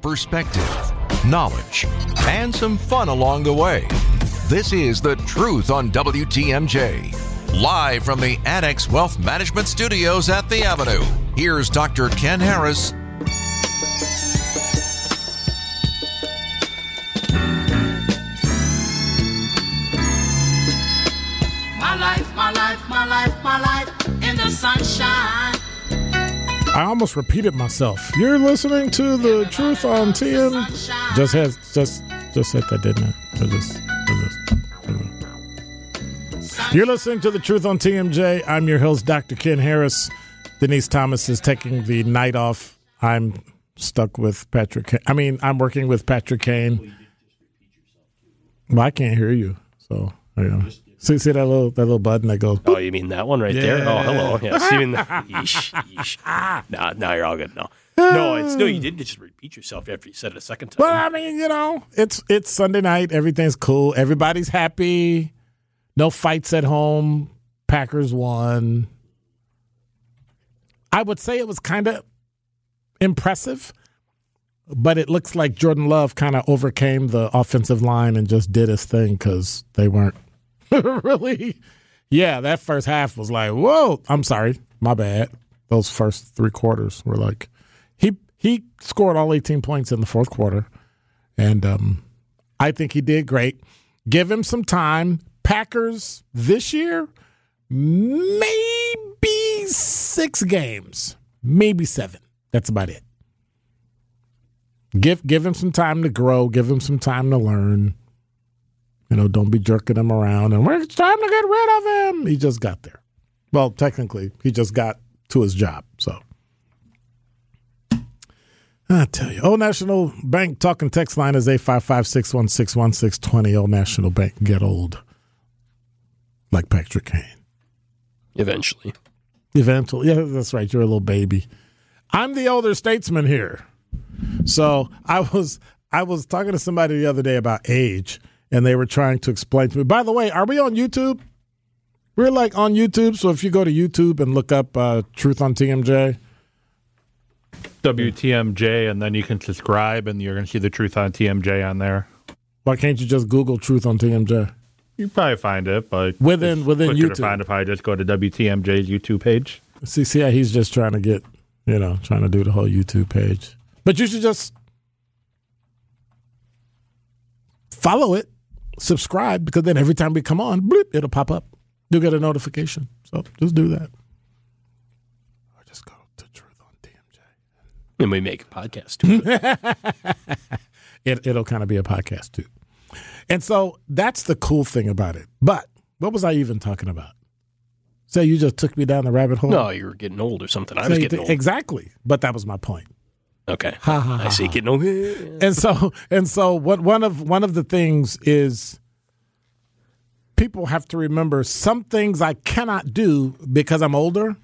perspective, knowledge, and some fun along the way. This is The Truth on WTMJ. Live from the Annex Wealth Management Studios at The Avenue, here's Dr. Ken Harris I almost repeated myself. You're listening to the Truth on TM. Just has just just said that, didn't I? I just, I just- You're listening to the Truth on TMJ. I'm your host, Dr. Ken Harris. Denise Thomas is taking the night off. I'm stuck with Patrick. I mean, I'm working with Patrick Kane. Well, I can't hear you, so you know. See, see that little that little button that goes. Oh, you mean that one right there? Oh, hello. Yeah, Steven. yeesh, yeesh. Nah, now you're all good. No, no, it's no. You did just repeat yourself after you said it a second time. Well, I mean, you know, it's it's Sunday night. Everything's cool. Everybody's happy. No fights at home. Packers won. I would say it was kind of impressive, but it looks like Jordan Love kind of overcame the offensive line and just did his thing because they weren't really. Yeah, that first half was like, whoa. I'm sorry, my bad. Those first three quarters were like, he he scored all 18 points in the fourth quarter, and um, I think he did great. Give him some time. Packers this year, maybe six games, maybe seven. That's about it. Give give him some time to grow. Give him some time to learn. You know, don't be jerking him around. And it's time to get rid of him. He just got there. Well, technically, he just got to his job. So I tell you, Old National Bank talking text line is 855 616 1620. Old National Bank, get old. Like Patrick Kane. Eventually, Eventually. Yeah, that's right. You're a little baby. I'm the older statesman here. So I was I was talking to somebody the other day about age, and they were trying to explain to me. By the way, are we on YouTube? We're like on YouTube. So if you go to YouTube and look up uh, Truth on TMJ, WTMJ, and then you can subscribe, and you're going to see the truth on TMJ on there. why can't you just Google Truth on TMJ? You probably find it, but Within- within YouTube. to find if I just go to WTMJ's YouTube page. See, see how he's just trying to get, you know, trying to do the whole YouTube page. But you should just follow it, subscribe, because then every time we come on, bloop, it'll pop up. You'll get a notification. So just do that. Or just go to Truth on TMJ. and we make a podcast too. It, it'll kind of be a podcast too. And so that's the cool thing about it. But what was I even talking about? Say you just took me down the rabbit hole. no, you were getting old or something. I So was getting thi- old. Exactly. But that was my point. Okay, Ha, ha, ha, I see. Getting old. and so and so what one of one of the things is people have to remember some things I cannot do because I'm older.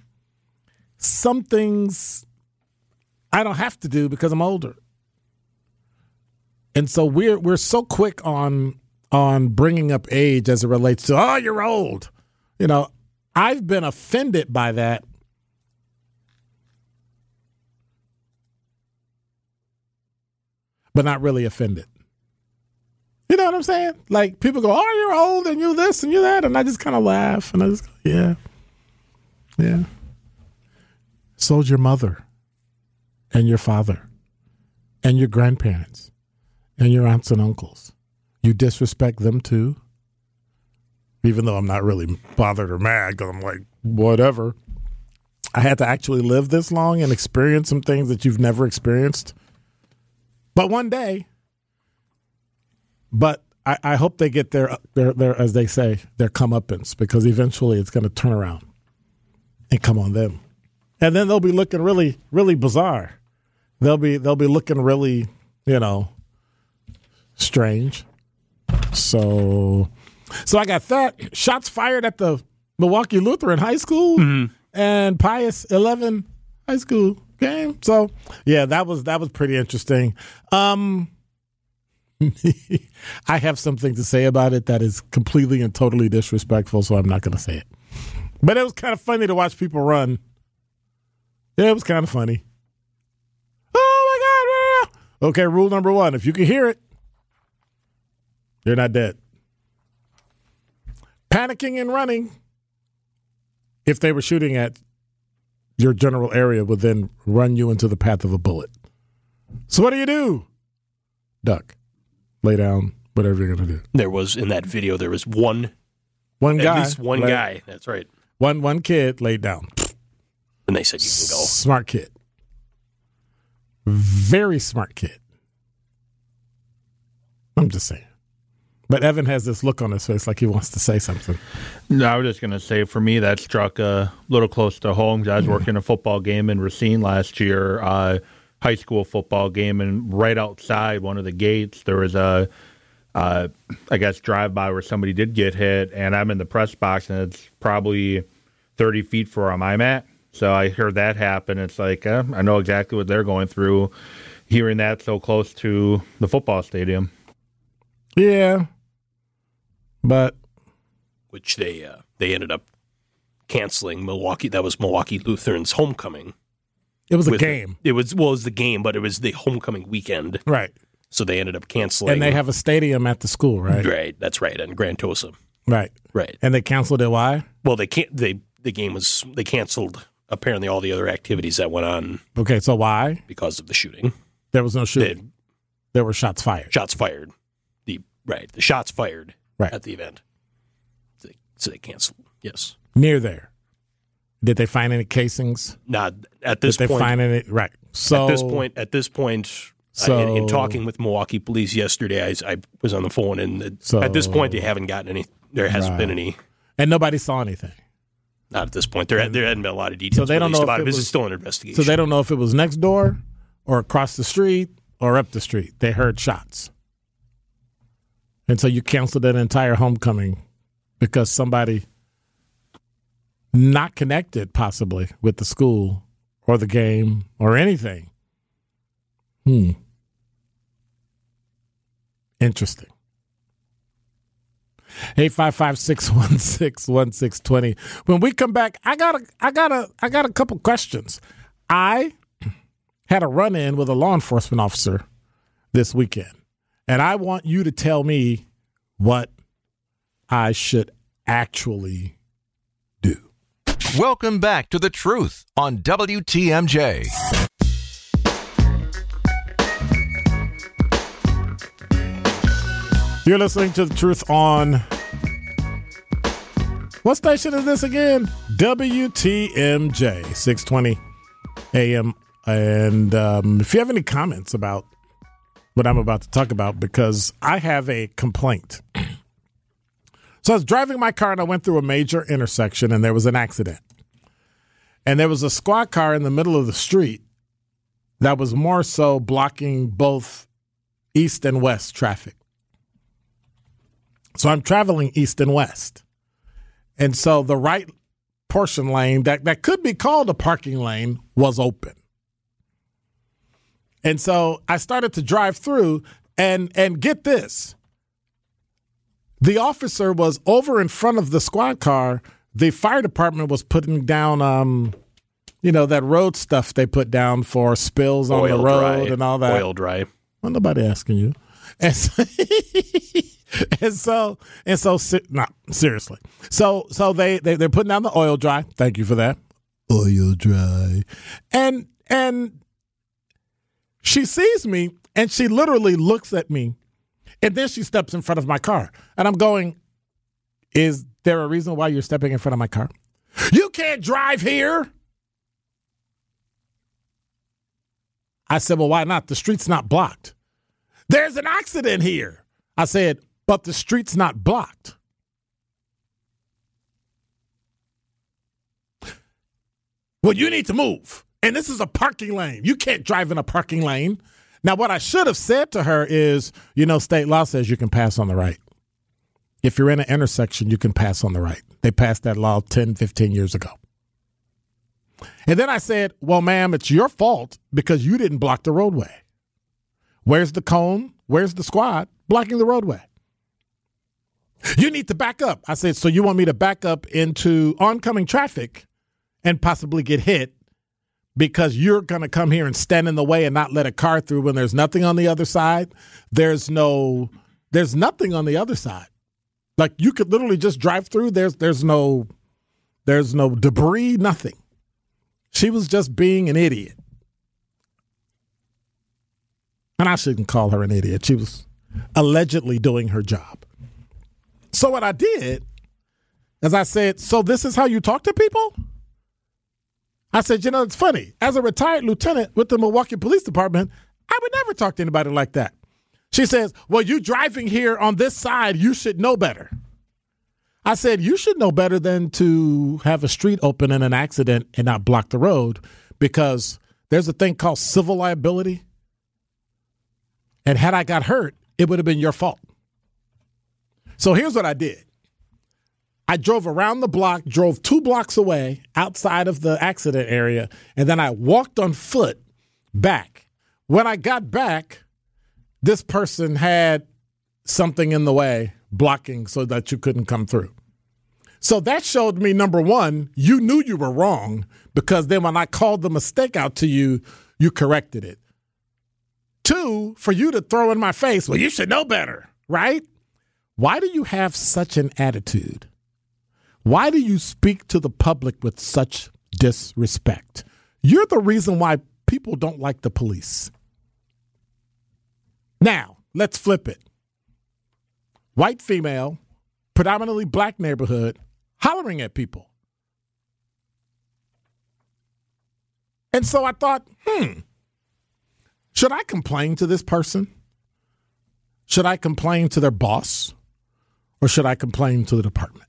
Some things I don't have to do because I'm older. And so we're we're so quick on on bringing up age as it relates to oh you're old. You know, I've been offended by that but not really offended. You know what I'm saying? Like people go, "Oh, you're old and you this and you that," and I just kind of laugh and I just, go, yeah, yeah. So's your mother, and your father, and your grandparents, and your aunts and uncles. You disrespect them too. Even though I'm not really bothered or mad, because I'm like, whatever. I had to actually live this long and experience some things that you've never experienced. But one day, but I, I hope they get their, their, their, as they say, their comeuppance because eventually it's going to turn around and come on them, and then they'll be looking really, really bizarre. They'll be they'll be looking really, you know, strange. So, so I got that shots fired at the Milwaukee Lutheran High School mm-hmm. and Pius Eleven High School game. So, yeah, that was that was pretty interesting. Um, I have something to say about it that is completely and totally disrespectful, so I'm not going to say it. But it was kind of funny to watch people run. Yeah, it was kind of funny. Oh my God! Okay, rule number one if you can hear it, you're not dead. Panicking and running, if they were shooting at your general area, would then run you into the path of a bullet. So, what do you do? Duck, lay down, whatever you're going to do. There was in that video. There was one, One guy. at least one lay- guy. That's right. one one kid laid down. And they said you can go. Smart kid. Very smart kid. I'm just saying. But Evan has this look on his face like he wants to say something. No, I was just going to say for me that struck a little close to home. I was working a football game in Racine last year, uh, high school football game, and right outside one of the gates there was a, uh, I guess, drive by where somebody did get hit, and I'm in the press box, and it's probably 30 feet from where I'm at. So I heard that happen. It's like uh, I know exactly what they're going through, hearing that so close to the football stadium. Yeah. But which they uh, they ended up canceling Milwaukee. That was Milwaukee Lutheran's homecoming. it was a with- game. It was well, it was the game, but it was the homecoming weekend, Right. so they ended up canceling. And they have a stadium at the school, right? right. That's right, and Grantosa. Right. Right. And they canceled it. Why? Well, they can't. They the game was they canceled apparently all the other activities that went on Okay, so why? because of the shooting. There was no shooting. had There were shots fired. shots fired. The right the shots fired Right. at the event. So they, canceled. Yes. Near there. Did they find any casings? Not at this Did they point. find any? Right. So at this point, at this point, So- I, in, in talking with Milwaukee police yesterday, I, I was on the phone, and So- at this point, they haven't gotten any. There hasn't been any. and nobody saw anything. Not at this point. There, there hadn't been a lot of details. So they don't know about if it. it This was- is still an investigation. So they don't know if it was next door or across the street or up the street. They heard shots. And so you canceled an entire homecoming because somebody not connected possibly with the school or the game or anything. Hmm. Interesting. 855-616-1620. When we come back, I got a I got a I got a couple questions. I had a run in with a law enforcement officer this weekend. And I want you to tell me what I should actually do. Welcome back to The Truth on WTMJ. You're listening to the truth on what station is this again? WTMJ 620 AM. And um, if you have any comments about what I'm about to talk about, because I have a complaint. So I was driving my car and I went through a major intersection and there was an accident. And there was a squad car in the middle of the street that was more so blocking both east and west traffic. So I'm traveling east and west. And so the right portion lane that, that could be called a parking lane was open. And so I started to drive through and and get this. The officer was over in front of the squad car. The fire department was putting down um you know that road stuff they put down for spills on oil the road dry, and all that. Oil dry. Well, nobody asking you. And so, and so, and so, no, seriously. So, so they, they they're putting down the oil dry. Thank you for that. Oil dry, and and she sees me, and she literally looks at me, and then she steps in front of my car, and I'm going, "Is there a reason why you're stepping in front of my car? You can't drive here." I said, Well, why not? The street's not blocked. There's an accident here. I said, But the street's not blocked. Well, you need to move. And this is a parking lane. You can't drive in a parking lane. Now, what I should have said to her is, you know, state law says you can pass on the right. If you're in an intersection, you can pass on the right. They passed that law 10, 15 years ago. And then I said, Well, ma'am, it's your fault because you didn't block the roadway. Where's the cone? Where's the squad blocking the roadway? You need to back up. I said, So you want me to back up into oncoming traffic and possibly get hit because you're going to come here and stand in the way and not let a car through when there's nothing on the other side. There's no there's nothing on the other side. Like you could literally just drive through. There's there's no there's no debris, nothing. She was just being an idiot. And I shouldn't call her an idiot. She was allegedly doing her job. So what I did as I said, "So this is how you talk to people?" I said, "You know, it's funny. As a retired lieutenant with the Milwaukee Police Department, I would never talk to anybody like that." She says, Well, you driving here on this side, you should know better. I said, You should know better than to have a street open in an accident and not block the road because there's a thing called civil liability. And had I got hurt, it would have been your fault. So here's what I did I drove around the block, drove two blocks away outside of the accident area, and then I walked on foot back. When I got back, this person had something in the way blocking so that you couldn't come through. So that showed me number one, you knew you were wrong because then when I called the mistake out to you, you corrected it. Two, for you to throw in my face, well, you should know better, right? Why do you have such an attitude? Why do you speak to the public with such disrespect? You're the reason why people don't like the police. Now, let's flip it. White female, predominantly black neighborhood, hollering at people. And so I thought, hmm, should I complain to this person? Should I complain to their boss? Or should I complain to the department?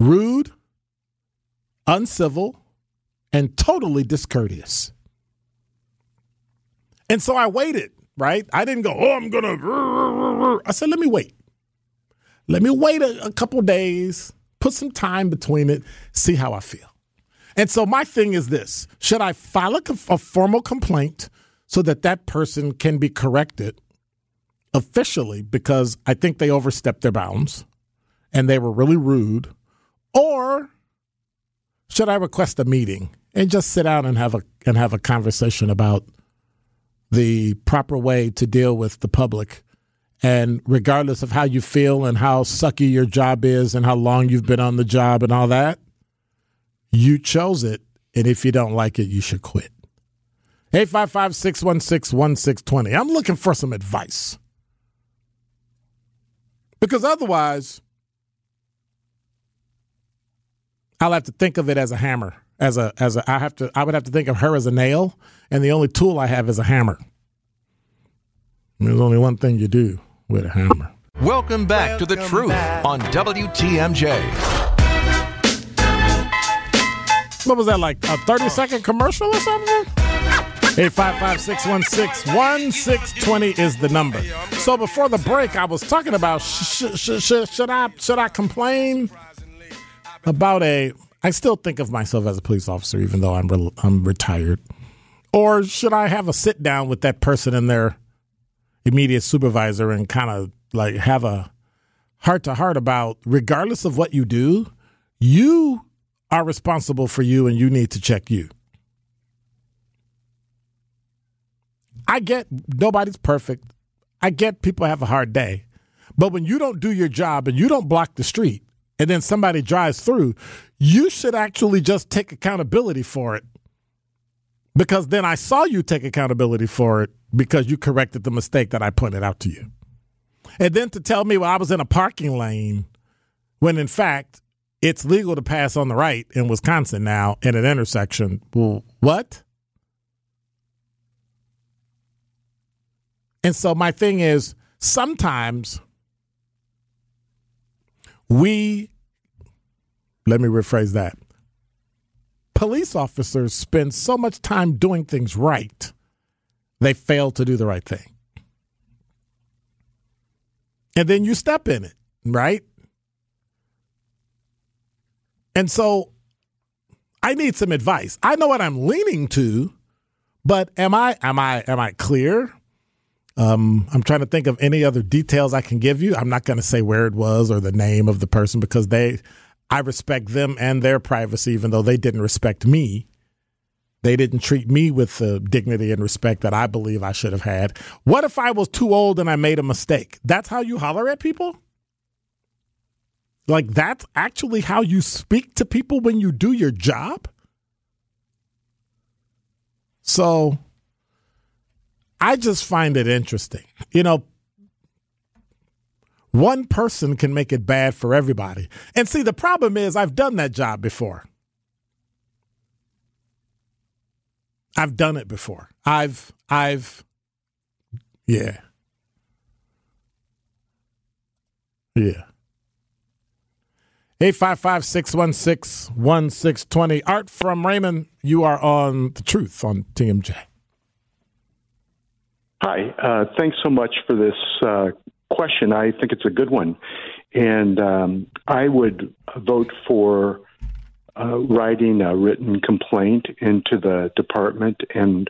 Rude, uncivil, and totally discourteous. And so I waited, right? I didn't go, oh, I'm going to. I said, let me wait. Let me wait a, a couple days, put some time between it, see how I feel. And so my thing is this should I file a, a formal complaint so that that person can be corrected officially because I think they overstepped their bounds and they were really rude? Or should I request a meeting and just sit down and have a and have a conversation about the proper way to deal with the public. And regardless of how you feel and how sucky your job is and how long you've been on the job and all that, you chose it. And if you don't like it, you should quit. 855 616 1620. I'm looking for some advice. Because otherwise, I'll have to think of it as a hammer as a as a I have to I would have to think of her as a nail, and the only tool I have is a hammer. There's only one thing you do with a hammer. Welcome back to the truth on WTMJ. What was that like? A thirty second commercial or something? 855-616-1620 is the number. So before the break, I was talking about sh- sh- sh- should I should I complain about a I still think of myself as a police officer, even though I'm re- I'm retired. Or should I have a sit down with that person and their immediate supervisor and kind of like have a heart to heart about, regardless of what you do, you are responsible for you and you need to check you. I get nobody's perfect. I get people have a hard day. But when you don't do your job and you don't block the street, and then somebody drives through, you should actually just take accountability for it. Because then I saw you take accountability for it because you corrected the mistake that I pointed out to you. And then to tell me, well, I was in a parking lane when in fact it's legal to pass on the right in Wisconsin now in an intersection. Well, what? And so my thing is sometimes we, let me rephrase that. Police officers spend so much time doing things right, they fail to do the right thing. And then you step in it, right? And so I need some advice. I know what I'm leaning to, but am I am I am I clear? Um, I'm trying to think of any other details I can give you. I'm not going to say where it was or the name of the person because they, I respect them and their privacy, even though they didn't respect me. They didn't treat me with the dignity and respect that I believe I should have had. What if I was too old and I made a mistake? That's how you holler at people? Like, that's actually how you speak to people when you do your job? So, I just find it interesting. You know, one person can make it bad for everybody. And see, the problem is, I've done that job before. I've done it before. I've, I've, yeah. Yeah. 855 616 1620. Art from Raymond, you are on The Truth on TMJ. Hi. Uh, thanks so much for this uh, question. I think it's a good one. And um, I would vote for uh, writing a written complaint into the department and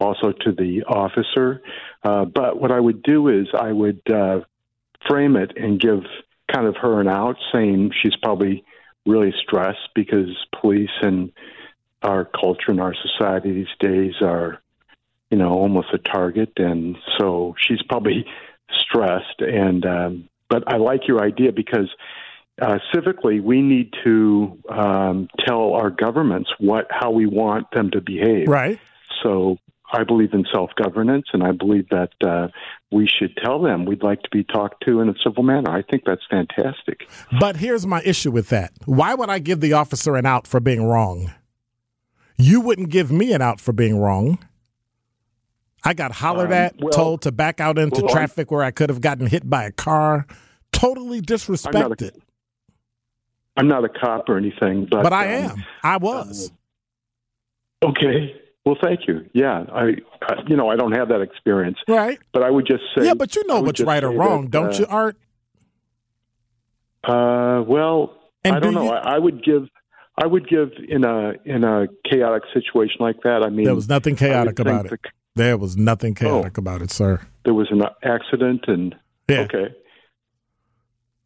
also to the officer. Uh, but what I would do is I would uh, frame it and give kind of her an out, saying she's probably really stressed because police and our culture and our society these days are, you know, almost a target, and so she's probably stressed. And um, but I like your idea because uh, civically, we need to um, tell our governments what how we want them to behave. Right. So I believe in self governance, and I believe that uh, we should tell them we'd like to be talked to in a civil manner. I think that's fantastic. But here's my issue with that. Why would I give the officer an out for being wrong? You wouldn't give me an out for being wrong. I got hollered Um, at, well- told to back out into well, I'm- traffic where I could have gotten hit by a car, totally disrespected. I'm not a cop or anything, but but I um, am. I was. Okay. Well, thank you. Yeah, I, I, you know, I don't have that experience, right. but I would just say, Yeah, but you know what's right or wrong, that, don't uh, you, Art? Uh, well, And I don't do know. you- I, I would give, I would give in a in a chaotic situation like that. I mean, There was nothing chaotic about it. the- There was nothing chaotic about it, sir. there was an accident, and Yeah. okay.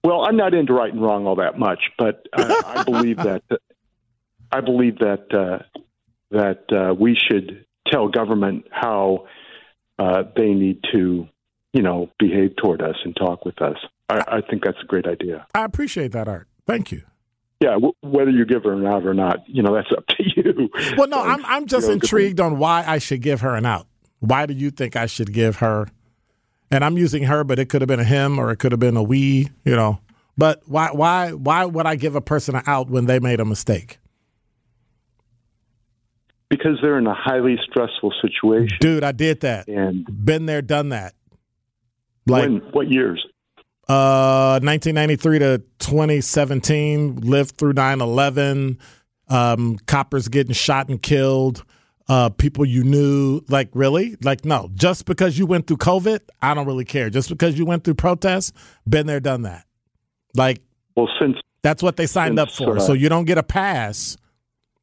Well, I'm not into right and wrong all that much, but I, I believe that I believe that uh, that uh, we should tell government how uh, they need to, you know, behave toward us and talk with us. I, I think that's a great idea. I appreciate that, Art. Thank you. Yeah, w- whether you give her an out or not, you know, that's up to you. Well, no, So, I'm I'm just you know, intrigued on why I should give her an out. Why do you think I should give her? And I'm using her, but it could have been a him or it could have been a we, you know. But why why why would I give a person an out when they made a mistake? because they're in a highly stressful situation. Dude, I did that. And Been there, done that. Like when? What years? uh 1993 to 2017 lived through 9-11 um coppers getting shot and killed uh people you knew like really? Like no just because you went through covid i don't really care. Just because you went through protests been there done that. Like Well, since that's what they signed up for. uh, so you don't get a pass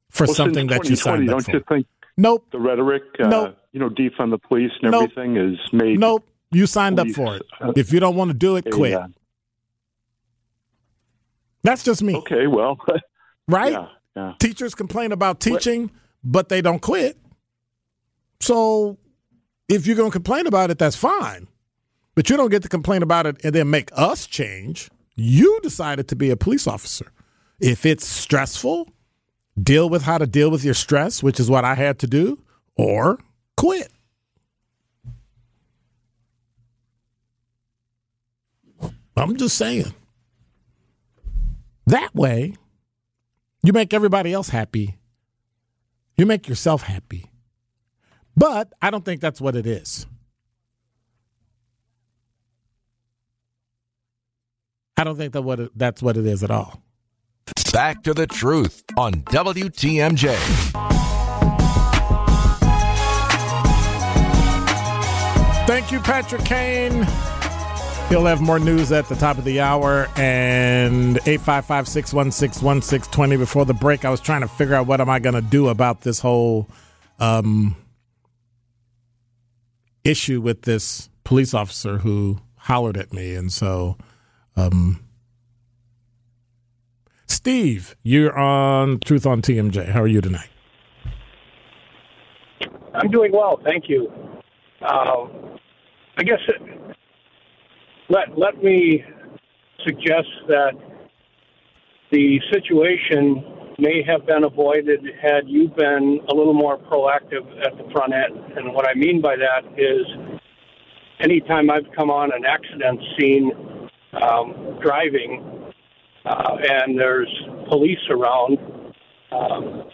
for well, something that you signed up don't for. you think nope. the rhetoric, uh, Nope. you know, defund the police and Nope. everything is made? nope. You signed up for it. uh, if you don't want to do it quit. uh, that's just me. Okay, well, right? Yeah, yeah. Teachers complain about teaching, but they don't quit. So if you're going to complain about it, that's fine. But you don't get to complain about it and then make us change. You decided to be a police officer. If it's stressful, deal with how to deal with your stress, which is what I had to do, or quit. I'm just saying. That way, you make everybody else happy. You make yourself happy. But I don't think that's what it is. I don't think that what it, that's what it is at all. Back to the truth on WTMJ. Thank you, Patrick Kane. He'll have more news at the top of the hour and 855 616 1620. Before the break, I was trying to figure out what am I going to do about this whole um, issue with this police officer who hollered at me. And so, um, Steve, you're on Truth on TMJ. How are you tonight? I'm doing well, thank you. Uh, I guess let let me suggest that the situation may have been avoided had you been a little more proactive at the front end. And what I mean by that is, anytime I've come on an accident scene um, driving, uh, and there's police around. Um,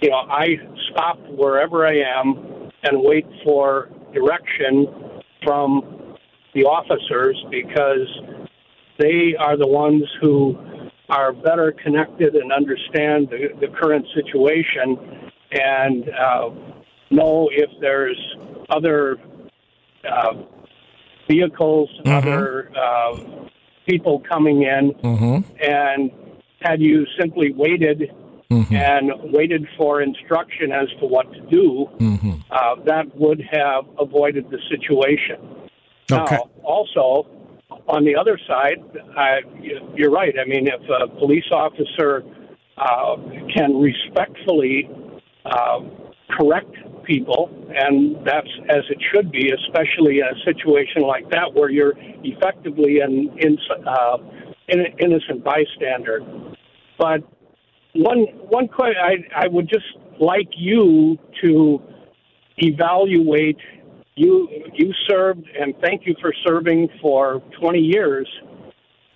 you know, I stop wherever I am and wait for direction from the officers because they are the ones who are better connected and understand the, the current situation and uh, know if there's other uh, vehicles, mm-hmm. other uh, people coming in. Mm-hmm. And had you simply waited mm-hmm. and waited for instruction as to what to do, mm-hmm. uh, that would have avoided the situation. Okay. Now, also, on the other side, uh, you're right. I mean, if a police officer uh, can respectfully uh, correct people, and that's as it should be, especially in a situation like that where you're effectively an in, uh, innocent bystander. But one one question I, I would just like you to evaluate. You you served, and thank you for serving for 20 years.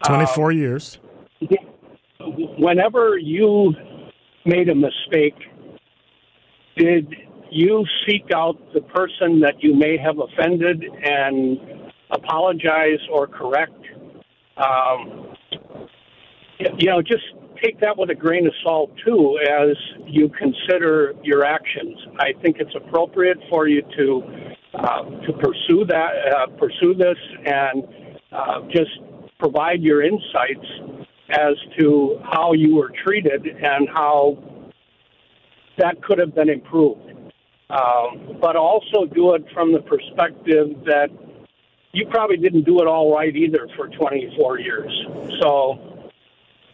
24 uh, years. Whenever you made a mistake, did you seek out the person that you may have offended and apologize or correct? Um, you know, just take that with a grain of salt too as you consider your actions. I think it's appropriate for you to uh, to pursue that, uh, pursue this, and uh, just provide your insights as to how you were treated and how that could have been improved. Um, but also do it from the perspective that you probably didn't do it all right either for 24 years. So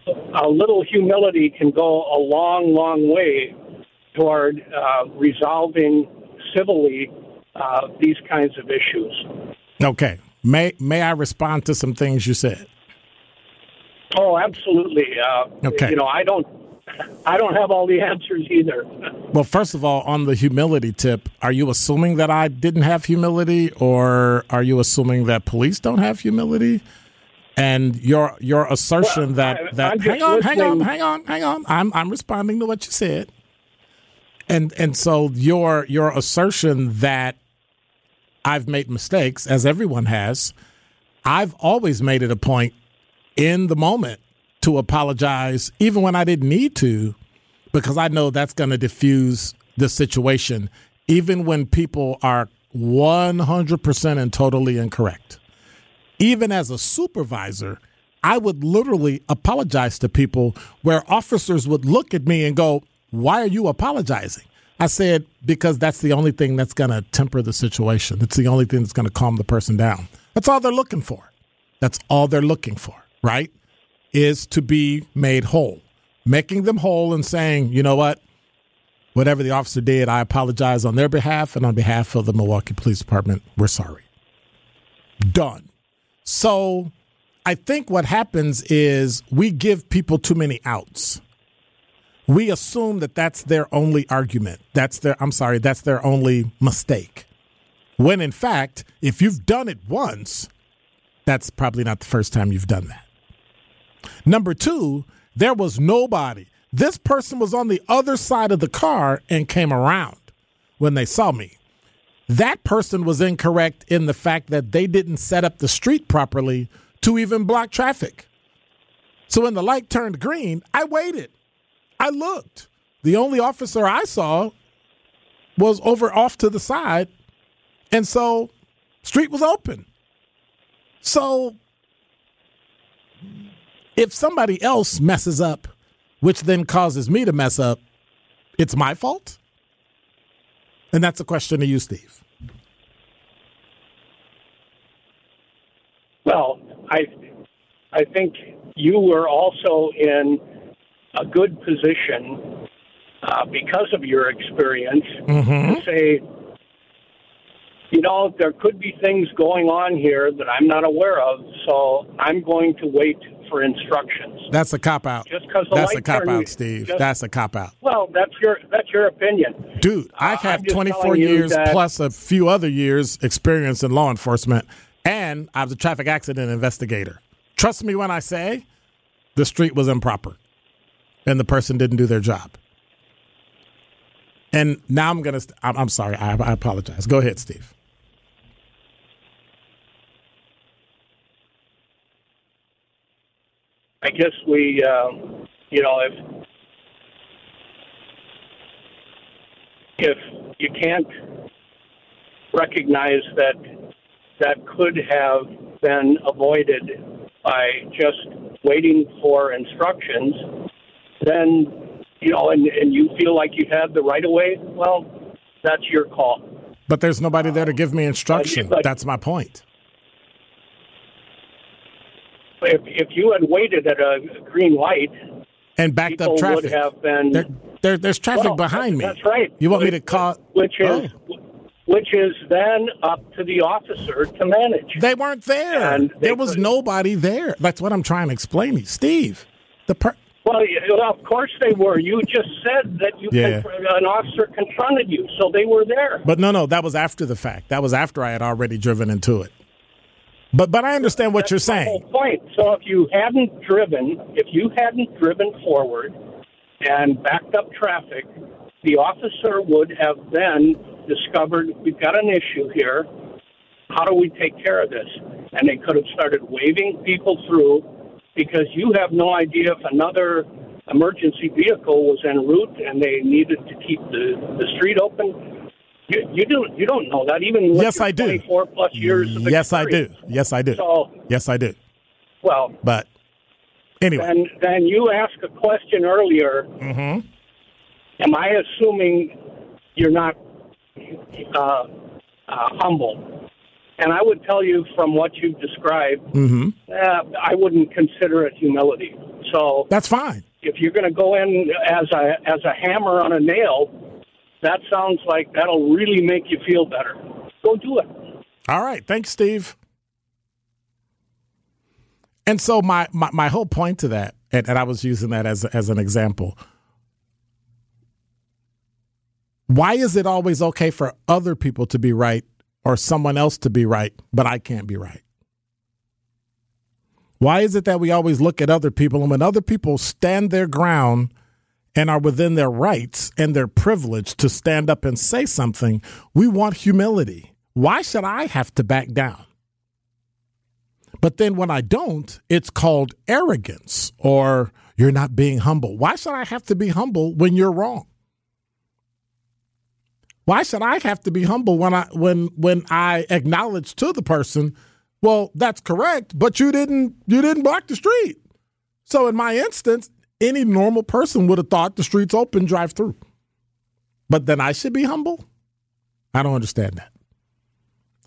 a little humility can go a long, long way toward uh, resolving civilly uh, these kinds of issues. Okay. May may I respond to some things you said? Oh, absolutely. Uh, okay. You know, I don't. I don't have all the answers either. Well, first of all, on the humility tip, are you assuming that I didn't have humility, or are you assuming that police don't have humility? And your your assertion well, that that hang on, hang on, hang on, hang on. I'm I'm responding to what you said. And and so your your assertion that I've made mistakes, as everyone has, I've always made it a point in the moment to apologize, even when I didn't need to, because I know that's going to diffuse the situation, even when people are 100% and totally incorrect even as a supervisor, I would literally apologize to people where officers would look at me and go, Why are you apologizing? I said, Because that's the only thing that's going to temper the situation. It's the only thing that's going to calm the person down. That's all they're looking for. That's all they're looking for, right? Is to be made whole. Making them whole and saying, You know what? Whatever the officer did, I apologize on their behalf and on behalf of the Milwaukee Police Department. We're sorry. Done. So I think what happens is we give people too many outs. We assume that that's their only argument. That's their, I'm sorry, that's their only mistake. When in fact, if you've done it once, that's probably not the first time you've done that. Number two, there was nobody. This person was on the other side of the car and came around when they saw me that person was incorrect in the fact that they didn't set up the street properly to even block traffic. So when the light turned green, I waited. I looked. The only officer I saw was over off to the side. And so street was open. So if somebody else messes up, which then causes me to mess up, it's my fault? And that's a question to you, Steve. Well, I, I think you were also in a good position uh, because of your experience Mm-hmm. to say, you know, there could be things going on here that I'm not aware of, so I'm going to wait for instructions. That's a cop out. Just 'cause the That's a cop out, Steve. just- That's a cop out. Well, that's your that's your opinion. Dude, I Uh, have I'm 24 years plus a few other years experience in law enforcement, and I was a traffic accident investigator. Trust me when I say the street was improper and the person didn't do their job. And now I'm going to, st- I'm, I'm sorry, I, I apologize. Go ahead, Steve. I guess we, uh, you know, if if you can't recognize that that could have been avoided by just waiting for instructions, then you know, and, and you feel like you had the right of way, well, that's your call. But there's nobody there to give me uh, instruction. but- That's my point. If if you had waited at a green light, And backed up traffic. would have been There, there, there's traffic Well, behind me. That's right. You want me to call? Which is Oh. which is then up to the officer to manage. They weren't there. They there was could- nobody there. That's what I'm trying to explain to you. Steve, the per- well, of course they were. You just said that you Yeah. an officer confronted you, so they were there. But no, no, that was after the fact. That was after I had already driven into it. But but I understand what you're That's the whole saying. point. So if you hadn't driven, if you hadn't driven forward and backed up traffic, the officer would have then discovered we've got an issue here. How do we take care of this? And they could have started waving people through because you have no idea if another emergency vehicle was en route and they needed to keep the, the street open. You, you don't you don't know that even Yes, I do. 24 plus years Yes, I do. Yes, I do. So Yes, I do. well, But anyway, then then you asked a question earlier. Mhm. Am I assuming you're not uh, uh, humble? And I would tell you from what you've described, hmm uh, I wouldn't consider it humility. So that's fine. if you're going to go in as a as a hammer on a nail, that sounds like that'll really make you feel better. Go do it. All right. Thanks, Steve. And so my, my, my whole point to that, and, and I was using that as, as an example. Why is it always okay for other people to be right or someone else to be right, but I can't be right? Why is it that we always look at other people and when other people stand their ground and are within their rights and their privilege to stand up and say something, we want humility. Why should I have to back down? But then when I don't, it's called arrogance or you're not being humble. Why should I have to be humble when you're wrong? Why should I have to be humble when I when when I acknowledge to the person, well, that's correct, but you didn't you didn't block the street. So in my instance, any normal person would have thought the street's open, drive through. But then I should be humble? I don't understand that.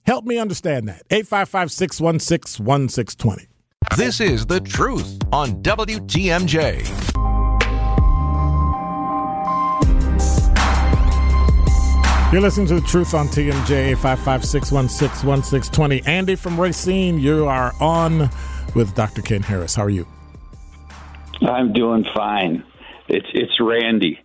Help me understand that. 855 616 1620. This is The Truth on WTMJ. You're listening to The Truth on TMJ 855 616 1620. Andy from Racine, you are on with Dr. Ken Harris. How are you? I'm doing fine. It's it's Randy.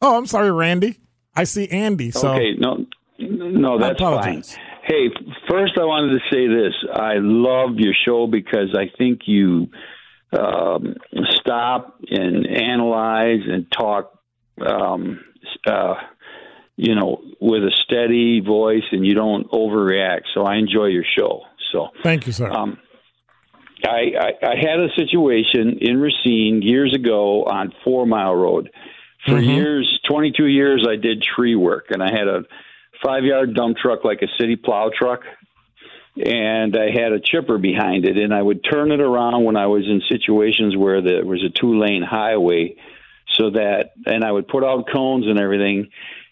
Oh, I'm sorry, Randy. I see Andy. So okay, no, no, that's fine. Hey, first I wanted to say this. I love your show because I think you um, stop and analyze and talk, um, uh, you know, with a steady voice, and you don't overreact. So I enjoy your show. So thank you, sir. um, I, I, I had a situation in Racine years ago on Four Mile Road. For Mhm. years, 22 years, I did tree work, and I had a five yard dump truck like a city plow truck, and I had a chipper behind it, and I would turn it around when I was in situations where there was a two lane highway, so that, and I would put out cones and everything.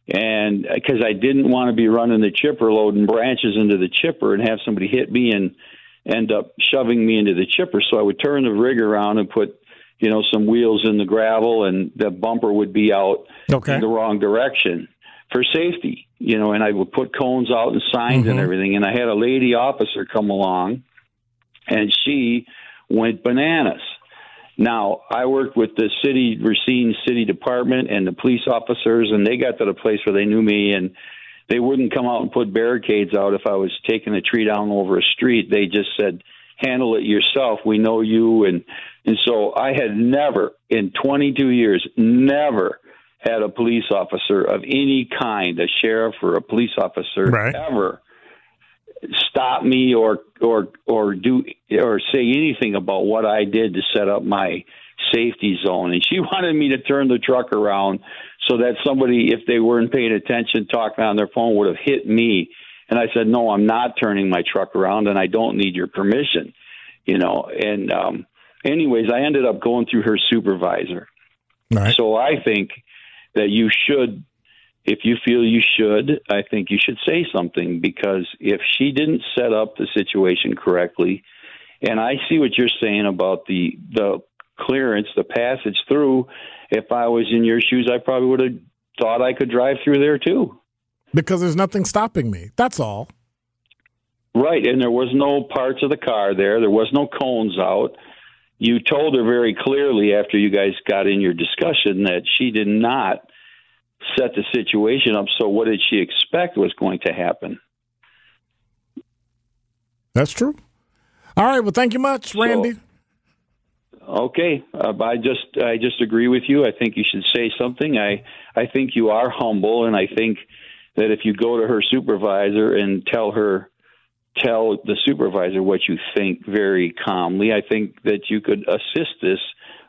And because I didn't want to be running the chipper, loading branches into the chipper, and have somebody hit me and end up shoving me into the chipper. So I would turn the rig around and put you know, some wheels in the gravel, and the bumper would be out Okay. in the wrong direction for safety. You know, and I would put cones out and signs and Mhm. everything. And I had a lady officer come along, and she went bananas. Now, I worked with the city, Racine City Department, and the police officers, and they got to the place where they knew me, and they wouldn't come out and put barricades out if I was taking a tree down over a street. They just said, "Handle it yourself. We know you." And and so I had never, in 22 years, never had a police officer of any kind, a sheriff or a police officer, Right. ever stop me or or or do or say anything about what I did to set up my safety zone. And she wanted me to turn the truck around so that somebody, if they weren't paying attention, talking on their phone, would have hit me. And I said, "No, I'm not turning my truck around, and I don't need your permission." You know. And um, anyways, I ended up going through her supervisor. Right. So I think that you should, if you feel you should, I think you should say something because if she didn't set up the situation correctly, and I see what you're saying about the the clearance, the passage through. If I was in your shoes, I probably would have thought I could drive through there too. Because there's nothing stopping me. That's all. Right, and there was no parts of the car there. There was no cones out. You told her very clearly after you guys got in your discussion that she did not set the situation up. So, what did she expect was going to happen? That's true. All right. Well, thank you much, Randy. Okay, uh, I just I just agree with you. I think you should say something. I I think you are humble, and I think that if you go to her supervisor and tell her tell the supervisor what you think very calmly, I think that you could assist this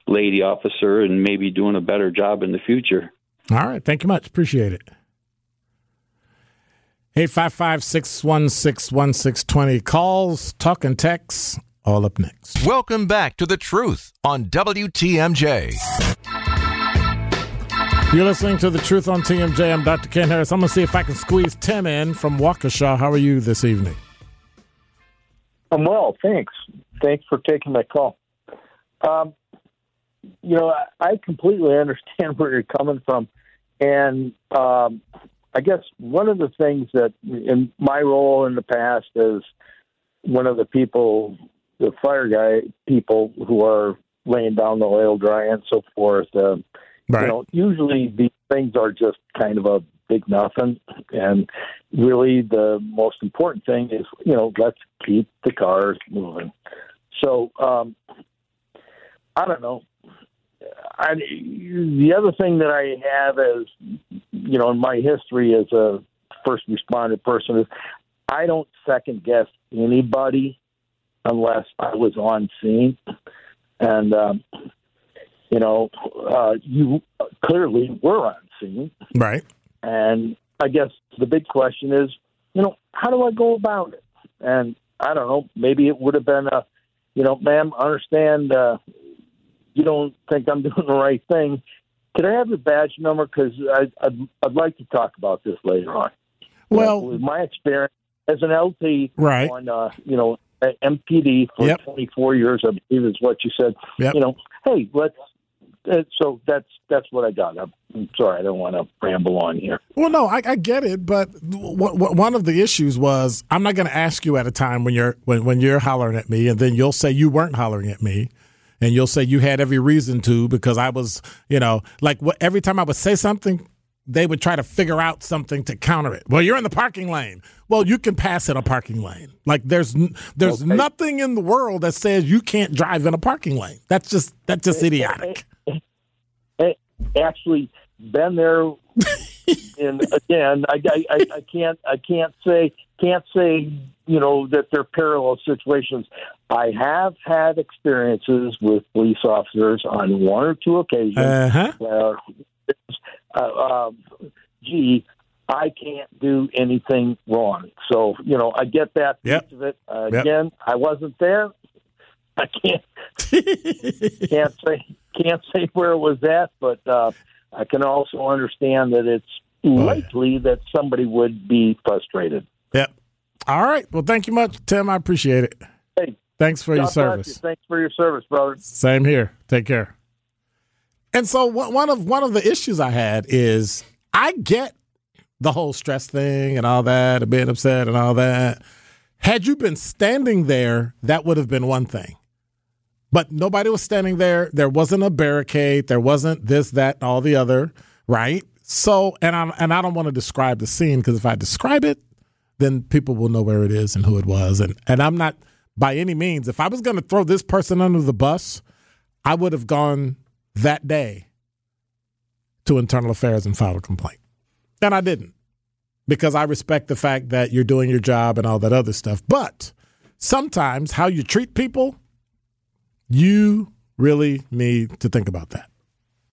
lady officer and maybe doing a better job in the future. All right. Thank you much. Appreciate it. 855 616 1620. Calls, talk, and texts. All up next. Welcome back to The Truth on WTMJ. You're listening to The Truth on TMJ. I'm Dr. Ken Harris. I'm going to see if I can squeeze Tim in from Waukesha. How are you this evening? I'm well, thanks. Thanks for taking my call. Um, you know, I, completely understand where you're coming from, and um, I guess one of the things that in my role in the past as one of the people, the fire guy people who are laying down the oil dry and so forth. Uh, Right. You know, usually these things are just kind of a big nothing, and really the most important thing is you know let's keep the cars moving. So um, I don't know. I, the other thing that I have is, you know, in my history as a first responder person is I don't second guess anybody unless I was on scene. And, um, you know, uh, you clearly were on scene. Right. And I guess the big question is, you know, how do I go about it? And I don't know, maybe it would have been a, you know, ma'am, I understand uh, you don't think I'm doing the right thing. Could I have your badge number? Because I'd, I'd like to talk about this later on. Well, with my experience as an LT Right. on, uh, you know, MPD for Yep. 24 years, I believe is what you said. Yep. You know, hey, let's. Uh, so that's that's what I got. I'm, I'm sorry, I don't want to ramble on here. Well, no, I, I get it, but w- w- one of the issues was I'm not going to ask you at a time when you're when, when you're hollering at me, and then you'll say you weren't hollering at me, and you'll say you had every reason to because I was, you know, like what, every time I would say something, they would try to figure out something to counter it. Well, you're in the parking lane. Well, you can pass in a parking lane. Like there's there's Okay. nothing in the world that says you can't drive in a parking lane. That's just that's just idiotic. Actually been there and again I, I, I, can't I can't say can't say you know that they're parallel situations. I have had experiences with police officers on one or two occasions Uh huh. where uh, um, gee I can't do anything wrong. So you know I get that Yep. piece of it. Uh, Yep. Again, I wasn't there. I can't can't say can't say where it was at, but uh, I can also understand that it's likely that somebody would be frustrated. Yep. All right. Well, thank you much, Tim. I appreciate it. Hey, Thanks for your God bless you. service. Thanks for your service, brother. Same here. Take care. And so one one of one of the issues I had is I get the whole stress thing and all that, and being upset and all that. Had you been standing there, that would have been one thing. But nobody was standing there. There wasn't a barricade. There wasn't this, that, and all the other, right? So, and I and I don't want to describe the scene because if I describe it, then people will know where it is and who it was. And and I'm not by any means. If I was going to throw this person under the bus, I would have gone that day to internal affairs and filed a complaint. And I didn't because I respect the fact that you're doing your job and all that other stuff. But sometimes how you treat people, you really need to think about that.